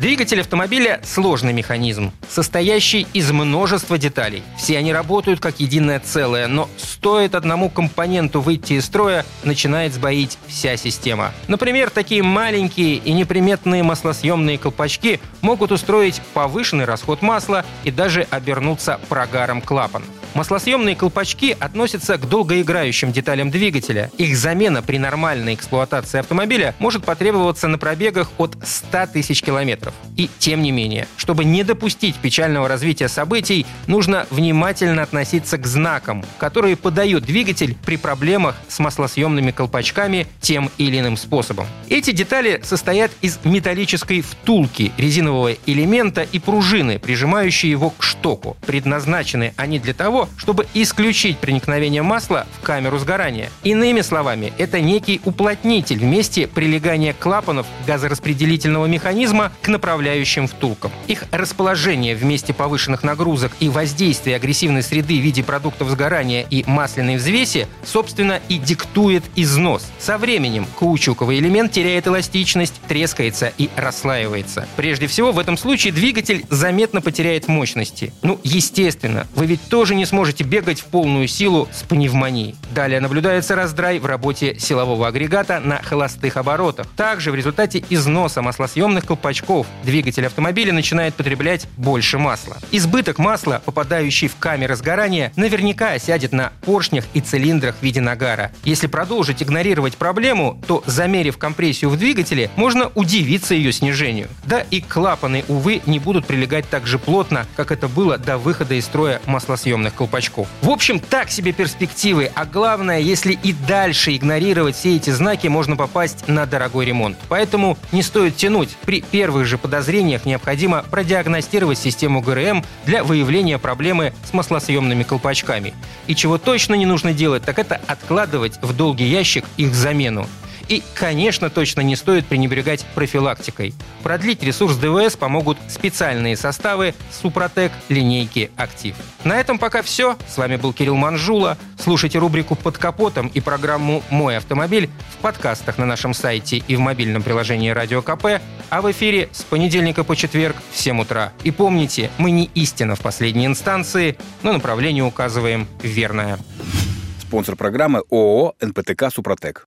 Двигатель автомобиля – сложный механизм, состоящий из множества деталей. Все они работают как единое целое, но стоит одному компоненту выйти из строя, начинает сбоить вся система. Например, такие маленькие и неприметные маслосъемные колпачки могут устроить повышенный расход масла и даже обернуться прогаром клапан. Маслосъемные колпачки относятся к долгоиграющим деталям двигателя. Их замена при нормальной эксплуатации автомобиля может потребоваться на пробегах от 100 тысяч километров. И тем не менее, чтобы не допустить печального развития событий, нужно внимательно относиться к знакам, которые подают двигатель при проблемах с маслосъемными колпачками тем или иным способом. Эти детали состоят из металлической втулки, резинового элемента и пружины, прижимающие его к штоку. Предназначены они для того, чтобы исключить проникновение масла в камеру сгорания. Иными словами, это некий уплотнитель в месте прилегания клапанов газораспределительного механизма к направляющим втулкам. Их расположение в месте повышенных нагрузок и воздействие агрессивной среды в виде продуктов сгорания и масляной взвеси, собственно, и диктует износ. Со временем каучуковый элемент теряет эластичность, трескается и расслаивается. Прежде всего, в этом случае двигатель заметно потеряет мощности. Ну, естественно, вы ведь тоже не сможете бегать в полную силу с пневмонией. Далее наблюдается раздрай в работе силового агрегата на холостых оборотах. Также в результате износа маслосъемных колпачков двигатель автомобиля начинает потреблять больше масла. Избыток масла, попадающий в камеры сгорания, наверняка осядет на поршнях и цилиндрах в виде нагара. Если продолжить игнорировать проблему, то, замерив компрессию в двигателе, можно удивиться ее снижению. Да и клапаны, увы, не будут прилегать так же плотно, как это было до выхода из строя маслосъемных колпачков. В общем, так себе перспективы, а главное, если и дальше игнорировать все эти знаки, можно попасть на дорогой ремонт. Поэтому не стоит тянуть. При первых же подозрениях необходимо продиагностировать систему ГРМ для выявления проблемы с маслосъемными колпачками. И чего точно не нужно делать, так это откладывать в долгий ящик их замену. И, конечно, точно не стоит пренебрегать профилактикой. Продлить ресурс ДВС помогут специальные составы Супротек линейки «Актив». На этом пока все. С вами был Кирилл Манжула. Слушайте рубрику «Под капотом» и программу «Мой автомобиль» в подкастах на нашем сайте и в мобильном приложении «Радио КП», а в эфире с понедельника по четверг в 7 утра. И помните, мы не истина в последней инстанции, но направление указываем верное. Спонсор программы ООО «НПТК Супротек».